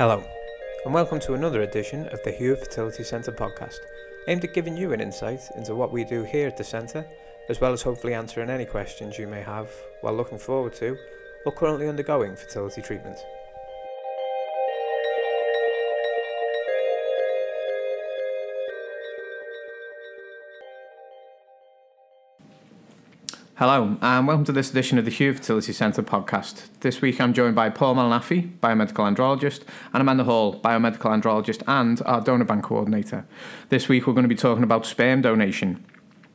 Hello, and welcome to another edition of the Hewitt Fertility Centre podcast, aimed at giving you an insight into what we do here at the centre, as well as hopefully answering any questions you may have while looking forward to or currently undergoing fertility treatment. Hello, and welcome to this edition of the Hewitt Fertility Centre podcast. This week I'm joined by Paul Malinafi, biomedical andrologist, and Amanda Hall, biomedical andrologist and our donor bank coordinator. This week we're going to be talking about sperm donation,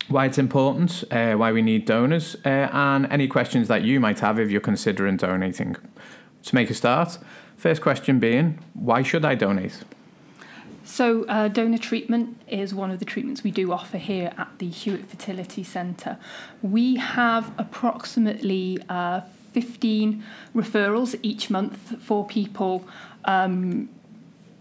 why it's important, uh, why we need donors, uh, and any questions that you might have if you're considering donating. To make a start, first question being, why should I donate? So, uh, donor treatment is one of the treatments we do offer here at the Hewitt Fertility Centre. We have approximately uh, 15 referrals each month for people um,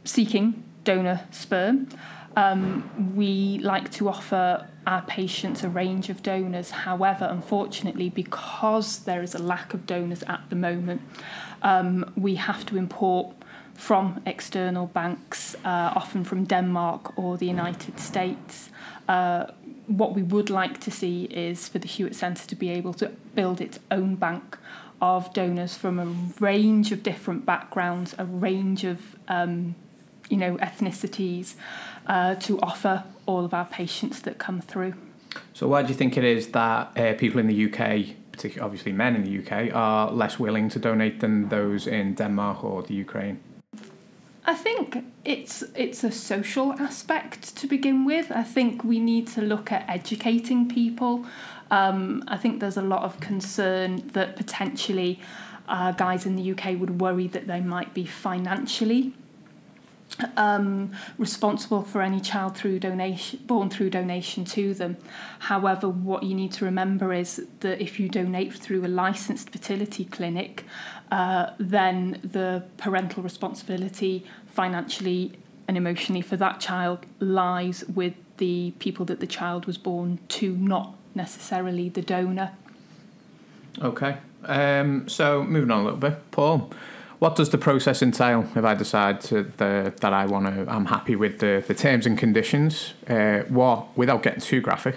seeking donor sperm. Um, we like to offer our patients a range of donors. However, unfortunately, because there is a lack of donors at the moment, um, we have to import from external banks, uh, often from Denmark or the United States. Uh, what we would like to see is for the Hewitt Centre to be able to build its own bank of donors from a range of different backgrounds, a range of um, you know ethnicities, uh, to offer all of our patients that come through. So, why do you think it is that uh, people in the UK, particularly obviously men in the UK, are less willing to donate than those in Denmark or the Ukraine? I think it's it's a social aspect to begin with. I think we need to look at educating people. Um, I think there's a lot of concern that potentially uh, guys in the UK would worry that they might be financially um, responsible for any child through donation born through donation to them. However, what you need to remember is that if you donate through a licensed fertility clinic, uh, then the parental responsibility financially and emotionally for that child lies with the people that the child was born to, not necessarily the donor. Okay. Um, so moving on a little bit, Paul. What does the process entail if I decide to the, that I want to? I'm happy with the, the terms and conditions. Uh, what, without getting too graphic,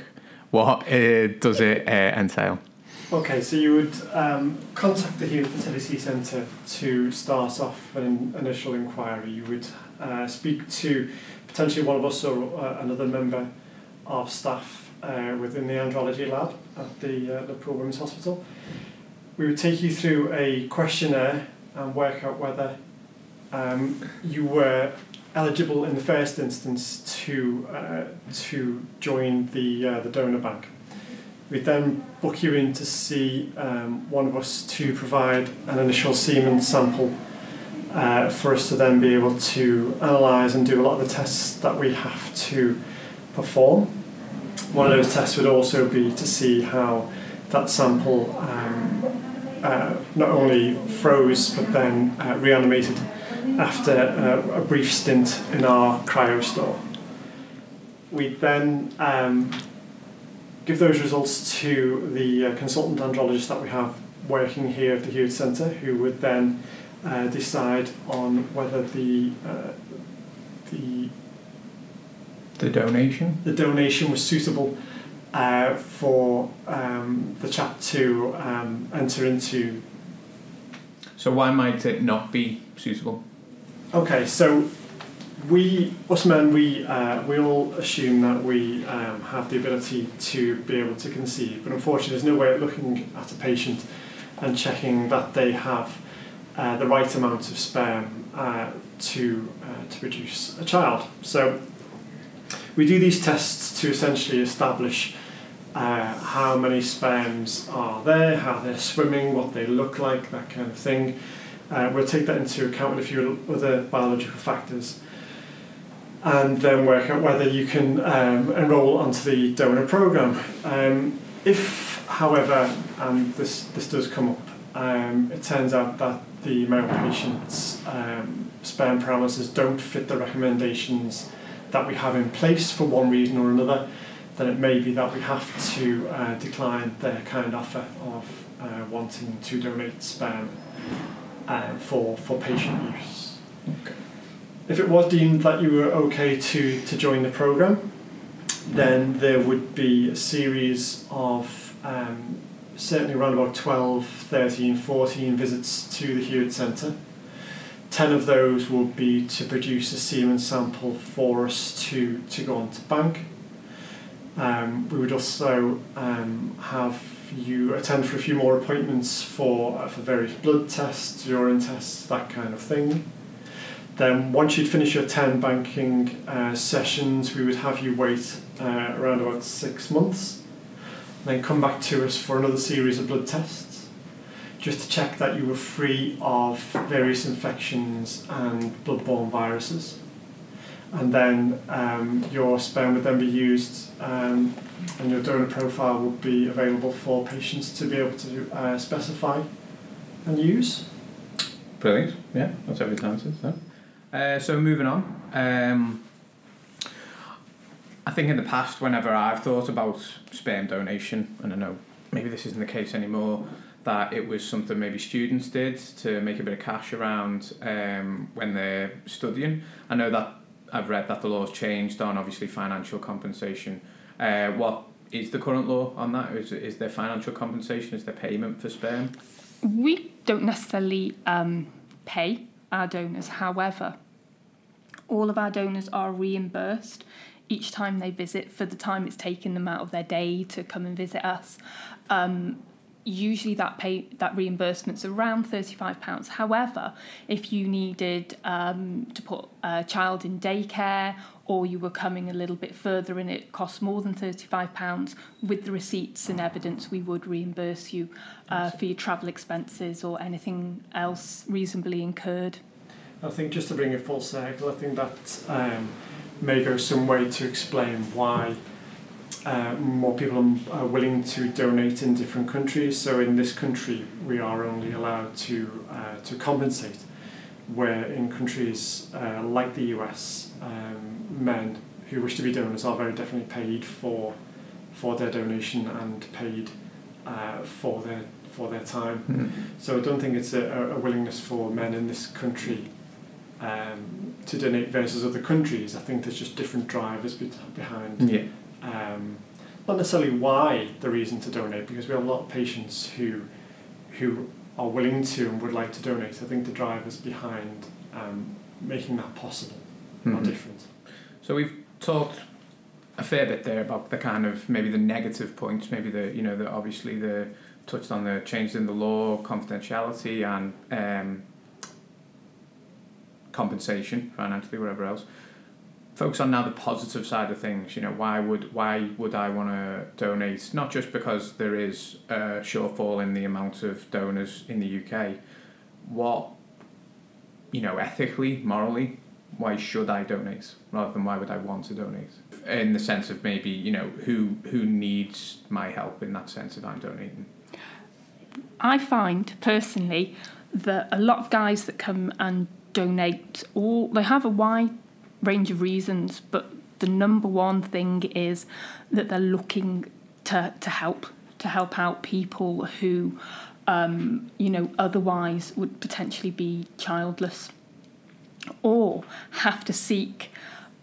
what uh, does it uh, entail? Okay, so you would um, contact the Hewitt Fertility Centre to start off an initial inquiry. You would uh, speak to potentially one of us or uh, another member of staff uh, within the andrology lab at the uh, Liverpool Women's Hospital. We would take you through a questionnaire and work out whether um, you were eligible in the first instance to uh, to join the uh, the donor bank. We then book you in to see um, one of us to provide an initial semen sample uh, for us to then be able to analyse and do a lot of the tests that we have to perform. One of those tests would also be to see how that sample um, uh, not only froze but then uh, reanimated after uh, a brief stint in our cryo store. We then um, give those results to the uh, consultant andrologist that we have working here at the Hewitt Centre, who would then uh, decide on whether the uh, the the donation the donation was suitable uh, for um, the chap to um, enter into. So why might it not be suitable? Okay, so we, us men, we, uh, we all assume that we um, have the ability to be able to conceive, but unfortunately, there's no way of looking at a patient and checking that they have uh, the right amount of sperm uh, to, uh, to produce a child. So we do these tests to essentially establish uh, how many sperms are there, how they're swimming, what they look like, that kind of thing. Uh, we'll take that into account with a few other biological factors and then work out whether you can um, enroll onto the donor program. Um, if, however, and this, this does come up, um, it turns out that the male patient's um, sperm parameters don't fit the recommendations that we have in place for one reason or another, then it may be that we have to uh, decline their kind offer of uh, wanting to donate sperm uh, for, for patient use. Okay. If it was deemed that you were okay to, to join the programme, then there would be a series of um, certainly around about 12, 13, 14 visits to the Hewitt Centre. 10 of those will be to produce a semen sample for us to, to go on to bank. Um, we would also um, have you attend for a few more appointments for, uh, for various blood tests, urine tests, that kind of thing. Then once you'd finish your 10 banking uh, sessions, we would have you wait uh, around about six months. Then come back to us for another series of blood tests, just to check that you were free of various infections and bloodborne viruses. And then um, your sperm would then be used um, and your donor profile would be available for patients to be able to uh, specify and use. Brilliant. Yeah, that's every answer. So. Uh, so moving on. Um, I think in the past, whenever I've thought about sperm donation, and I know maybe this isn't the case anymore, that it was something maybe students did to make a bit of cash around um, when they're studying. I know that I've read that the law's changed on obviously financial compensation. Uh, what is the current law on that? Is, is there financial compensation? Is there payment for sperm? We don't necessarily um, pay our donors. However, all of our donors are reimbursed each time they visit for the time it's taken them out of their day to come and visit us. Um, usually that pay that reimbursement's around 35 pounds. However if you needed um, to put a child in daycare or you were coming a little bit further and it cost more than 35 pounds with the receipts and evidence we would reimburse you uh, for your travel expenses or anything else reasonably incurred I think just to bring it full circle, I think that um, may go some way to explain why uh, more people are willing to donate in different countries. So in this country, we are only allowed to uh, to compensate, where in countries uh, like the US, um, men who wish to be donors are very definitely paid for for their donation and paid uh, for their for their time. Mm. So I don't think it's a, a willingness for men in this country um, to donate versus other countries. I think there's just different drivers be- behind. Yeah. Um, not necessarily why the reason to donate, because we have a lot of patients who who are willing to and would like to donate. I think the drivers behind um, making that possible are Mhm. different. So we've talked a fair bit there about the kind of maybe the negative points, maybe the you know the obviously the touched on the changes in the law, confidentiality, and um, compensation financially, whatever else. Focus on now the positive side of things. You know, why would why would I want to donate? Not just because there is a shortfall in the amount of donors in the UK. What you know, ethically, morally, why should I donate rather than why would I want to donate? In the sense of maybe you know who who needs my help in that sense if I'm donating. I find personally that a lot of guys that come and donate all they have a wide range of reasons, but the number one thing is that they're looking to to help to help out people who um, you know otherwise would potentially be childless or have to seek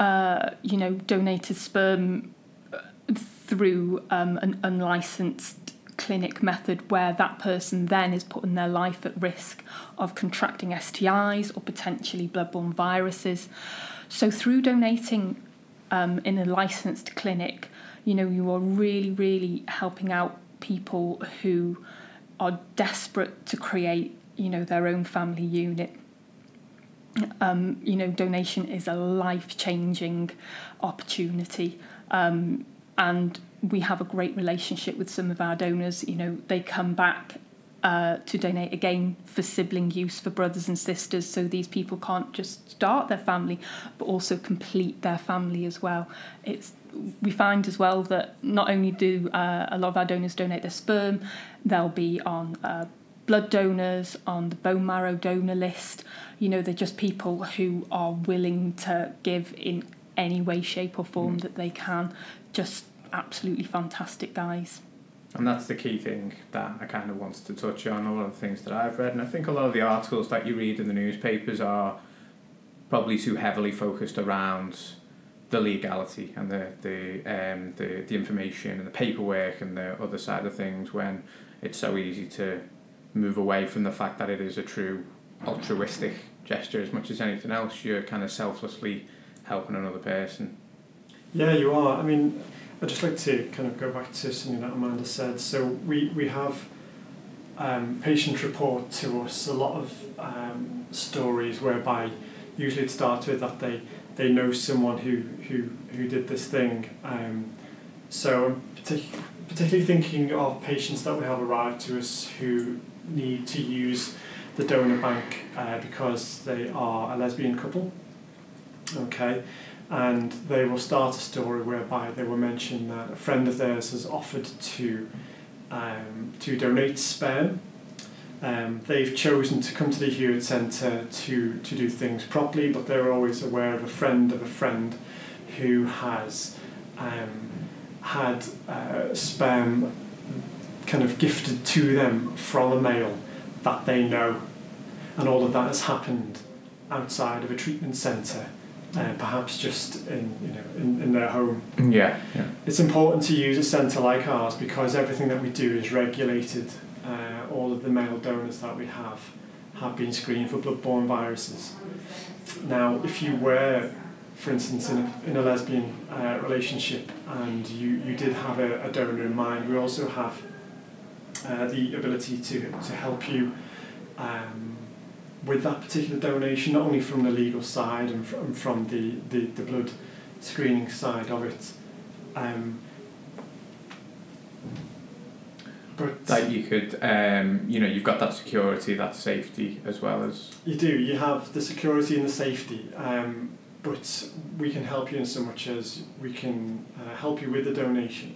uh, you know donated sperm uh, through um, an unlicensed clinic method where that person then is putting their life at risk of contracting STIs or potentially bloodborne viruses. So through donating um, in a licensed clinic, you know, you are really, really helping out people who are desperate to create, you know, their own family unit. Um, you know, donation is a life-changing opportunity. Um, and we have a great relationship with some of our donors. You know, they come back uh, to donate again for sibling use for brothers and sisters, so these people can't just start their family, but also complete their family as well. It's we find as well that not only do uh, a lot of our donors donate their sperm, they'll be on uh, blood donors, on the bone marrow donor list. You know, they're just people who are willing to give in any way, shape, or form Mm. that they can. Just absolutely fantastic guys. And that's the key thing that I kind of wanted to touch on. A lot of the things that I've read, and I think a lot of the articles that you read in the newspapers are probably too heavily focused around the legality and the the um, the the information and the paperwork and the other side of things when it's so easy to move away from the fact that it is a true altruistic gesture as much as anything else. You're kind of selflessly helping another person. Yeah, you are. I mean, I'd just like to kind of go back to something that Amanda said. So we, we have um, patients report to us a lot of um, stories whereby usually it starts with that they, they know someone who, who, who did this thing. Um, so I'm partic- particularly thinking of patients that we have arrived to us who need to use the donor bank uh, because they are a lesbian couple. Okay, and they will start a story whereby they will mention that a friend of theirs has offered to um, to donate sperm. Um, they've chosen to come to the Hewitt Centre to, to do things properly, but they're always aware of a friend of a friend who has um, had uh, sperm kind of gifted to them from a male that they know. And all of that has happened outside of a treatment centre, uh, perhaps just in, you know, in, in their home. Yeah, yeah. It's important to use a centre like ours because everything that we do is regulated. Uh, all of the male donors that we have have been screened for bloodborne viruses. Now, if you were, for instance, in a, in a lesbian uh, relationship and you, you did have a, a donor in mind, we also have uh, the ability to, to help you um, with that particular donation, not only from the legal side and from, from the, the, the blood screening side of it. Um, but That you could, um, you know, you've got that security, that safety, as well as you do. You have the security and the safety, um, but we can help you in so much as we can uh, help you with the donation,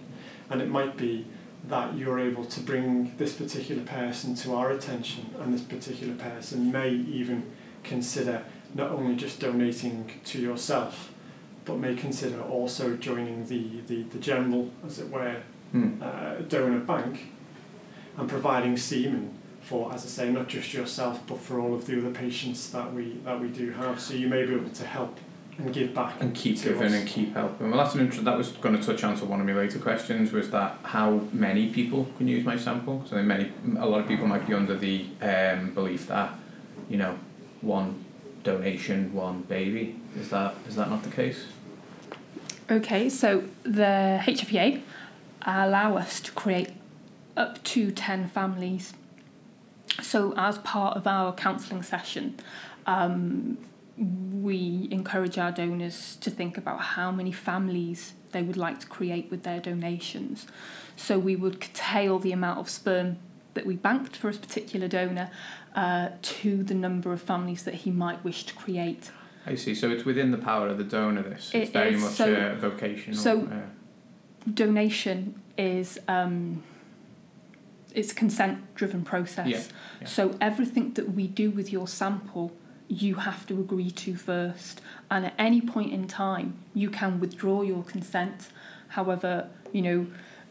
and it might be that you're able to bring this particular person to our attention, and this particular person may even consider not only just donating to yourself, but may consider also joining the, the, the general, as it were, Hmm. uh, donor bank and providing semen for, as I say, not just yourself, but for all of the other patients that we that we do have. So you may be able to help and give back and keep to giving us. and keep helping. Well, that's an intro. That was going to touch on to one of my later questions. Was that how many people can use my sample? So many, a lot of people might be under the um, belief that, you know, one donation, one baby. Is that is that not the case? Okay, so the HFEA allow us to create up to 10 families. So, as part of our counselling session, um, we encourage our donors to think about how many families they would like to create with their donations. So, we would curtail the amount of sperm that we banked for a particular donor uh, to the number of families that he might wish to create. I see. So it's within the power of the donor. This it's It very is. much So- uh, vocational. so- uh, donation is um, it's a consent driven process. Yeah, yeah. So everything that we do with your sample, you have to agree to first, and at any point in time, you can withdraw your consent. However, you know.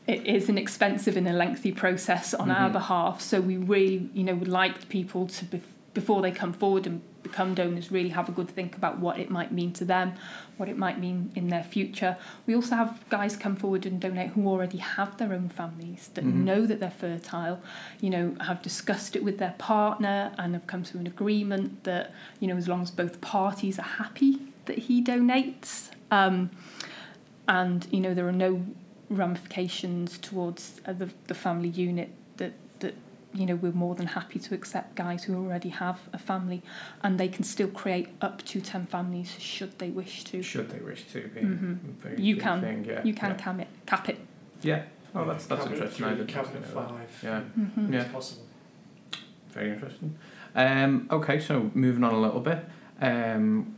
It is an expensive and a lengthy process on our Mhm. behalf, so we really, you know, would like people to, bef- before they come forward and become donors, really have a good think about what it might mean to them, what it might mean in their future. We also have guys come forward and donate who already have their own families that Mhm. know that they're fertile, you know, have discussed it with their partner and have come to an agreement that, you know, as long as both parties are happy that he donates, um, and, you know, there are no ramifications towards uh, the, the family unit you know, we're more than happy to accept guys who already have a family and they can still create up to 10 families should they wish to. should they wish to be? Mhm. Very You can- thing, yeah, You can Yeah. cap it. Cap it. yeah. Oh, that's that's Cabinet interesting. I three, cabinet five. Yeah. Mm-hmm. Yeah. It's possible. Very interesting. Um, okay, so moving on a little bit. Um,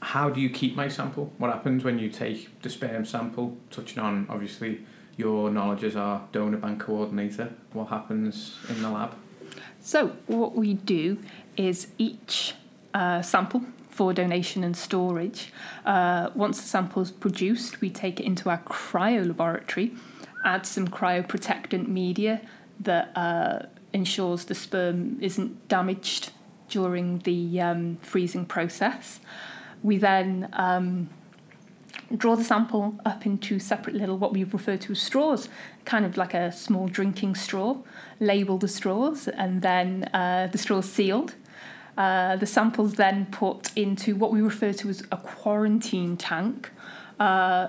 how do you keep my sample? What happens when you take the sperm sample? Touching on obviously your knowledge as our donor bank coordinator. What happens in the lab? So, what we do is each uh, sample for donation and storage, uh, once the sample is produced, we take it into our cryo laboratory, add some cryoprotectant media that uh, ensures the sperm isn't damaged during the um, freezing process. We then um, draw the sample up into separate little what we refer to as straws, kind of like a small drinking straw, label the straws, and then uh, the straws sealed. Uh, the samples then put into what we refer to as a quarantine tank. Uh,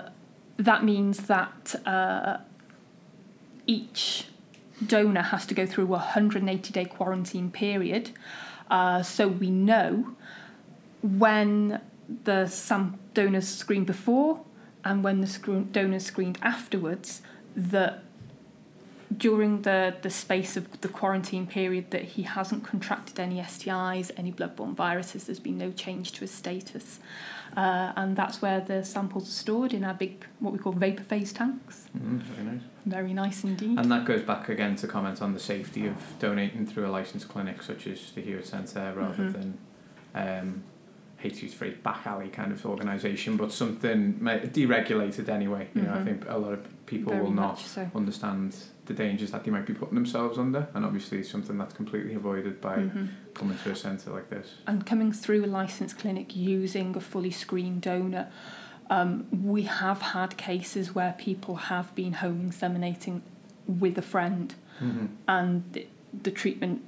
that means that uh, each donor has to go through a 180 day quarantine period. Uh, so we know when the some donors screened before and when the screen, donors screened afterwards that during the, the space of the quarantine period that he hasn't contracted any STIs, any bloodborne viruses, there's been no change to his status. Uh, and that's where the samples are stored in our big, what we call vapor phase tanks. Mm, very nice. Very nice indeed. And that goes back again to comment on the safety of donating through a licensed clinic such as the Hewitt Centre rather Mhm. than um, hate to use the phrase back alley kind of organisation, but something deregulated anyway. You know, I Mhm. think a lot of people Very will not so. understand the dangers that they might be putting themselves under, and obviously it's something that's completely avoided by Mhm. coming to a centre like this. and coming through a licensed clinic using a fully screened donor, um, we have had cases where people have been home inseminating with a friend Mm-hmm. and the, the treatment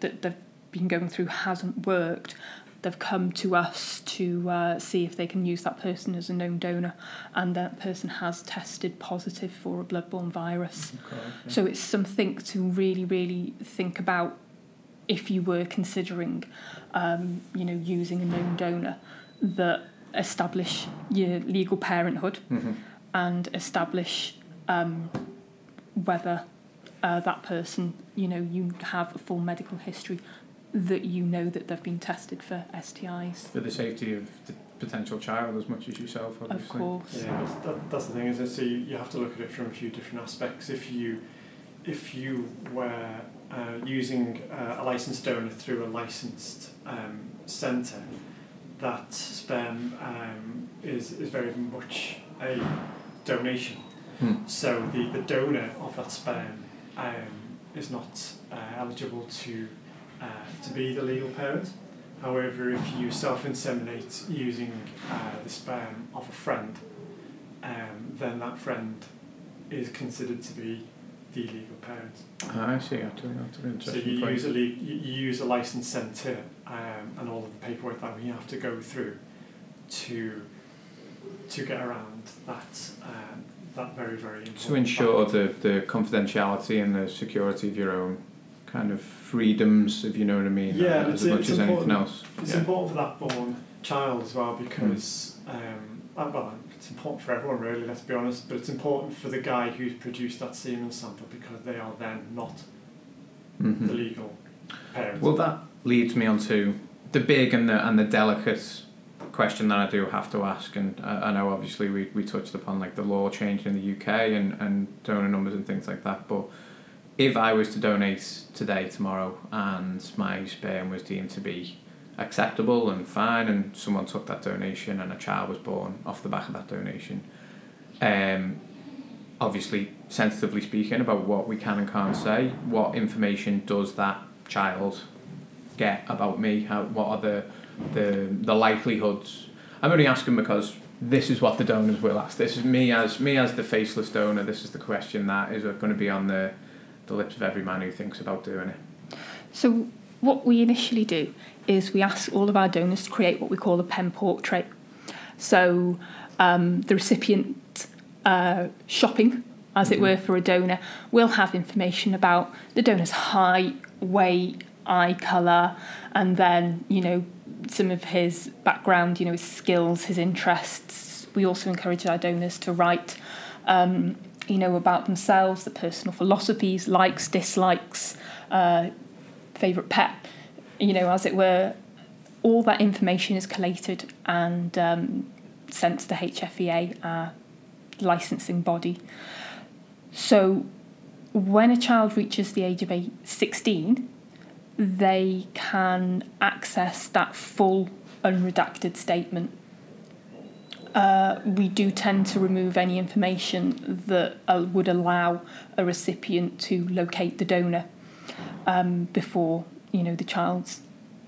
that they've been going through hasn't worked. They've come to us to uh, see if they can use that person as a known donor, and that person has tested positive for a bloodborne virus. So it's something to really, really think about if you were considering, um, you know, using a known donor. That establish your legal parenthood hmm and establish um, whether uh, that person, you know, you have a full medical history, that you know that they've been tested for STIs. For the safety of the potential child as much as yourself, obviously. Of course. Yeah, but that, that's the thing, is it? So you, you have to look at it from a few different aspects. If you, if you were uh, using uh, a licensed donor through a licensed um, centre, that sperm um, is, is very much a donation. Hmm. So the, the donor of that sperm um, is not uh, eligible to uh, to be the legal parent. However, if you self-inseminate using uh, the sperm of a friend, um, then that friend is considered to be the legal parent. Ah, I see. That's an So interesting you point. use a le- you, you use a licensed centre um, and all of the paperwork that we have to go through to to get around that um, that very very important. to ensure the, the confidentiality and the security of your own kind of freedoms, if you know what I mean, Yeah, as it's- much it's as anything else. It's yeah. Important for that born child as well because, um, uh, well, it's important for everyone really, let's be honest, but it's important for the guy who's produced that semen sample because they are then not Mhm. the legal parent. Well, that leads me on to the big and the and the delicate question that I do have to ask, and I, I know obviously we, we touched upon like the law change in the UK and, and donor numbers and things like that, but if I was to donate today, tomorrow, and my sperm was deemed to be acceptable and fine, and someone took that donation and a child was born off the back of that donation, um, obviously sensitively speaking about what we can and can't say, what information does that child get about me? How what are the the the likelihoods? I'm only asking because this is what the donors will ask. This is me as me as the faceless donor. This is the question that is going to be on the the lips of every man who thinks about doing it. So what we initially do is we ask all of our donors to create what we call a pen portrait. So um, the recipient uh, shopping, as it Mhm. were, for a donor will have information about the donor's height, weight, eye colour, and then you know some of his background, you know his skills, his interests. We also encourage our donors to write. Um, you know about themselves, the personal philosophies, likes, dislikes, uh, favourite pet, you know, as it were, all that information is collated and um, sent to the HFEA, our licensing body. So when a child reaches the age of eight, 16, they can access that full unredacted statement. Uh, we do tend to remove any information that uh, would allow a recipient to locate the donor um, before you know the child's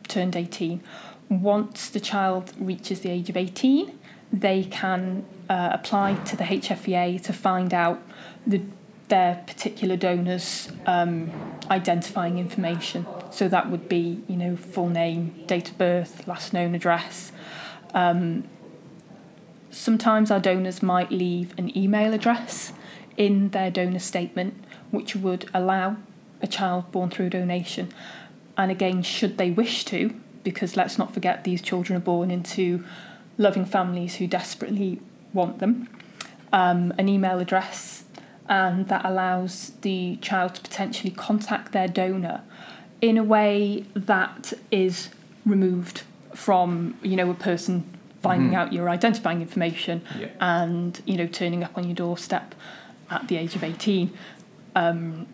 turned 18. Once the child reaches the age of 18, they can uh, apply to the HFEA to find out the, their particular donor's um, identifying information. So that would be, you know, full name, date of birth, last known address. Um, sometimes our donors might leave an email address in their donor statement, which would allow a child born through donation. And again, should they wish to, because let's not forget these children are born into loving families who desperately want them, um, an email address, and that allows the child to potentially contact their donor in a way that is removed from you know a person finding Mhm. out your identifying information Yeah. and you know turning up on your doorstep at the age of 18 um,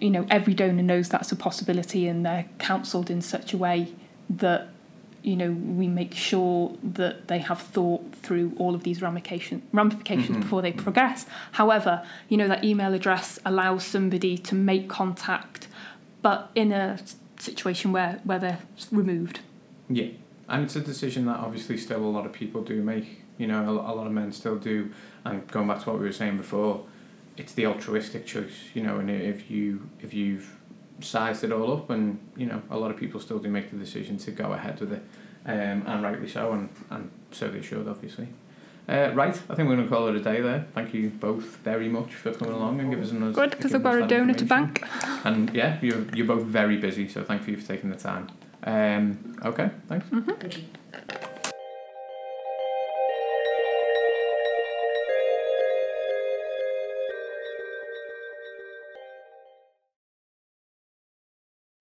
you know every donor knows that's a possibility and they're counselled in such a way that you know we make sure that they have thought through all of these ramification, ramifications Mhm. before they progress however you know that email address allows somebody to make contact but in a situation where where they're removed Yeah, and it's a decision that obviously still a lot of people do make. You know, a, a lot of men still do. And going back to what we were saying before, it's the altruistic choice. You know, and if you if you've sized it all up, and you know, a lot of people still do make the decision to go ahead with it, um, and rightly so, and and so they should obviously. Uh, right, I think we're going to call it a day there. Thank you both very much for coming along and giving us another. good because i've got a donor to bank And yeah, you're you're both very busy, so thank you for taking the time. Um, okay, thanks. Mhm. Thank you.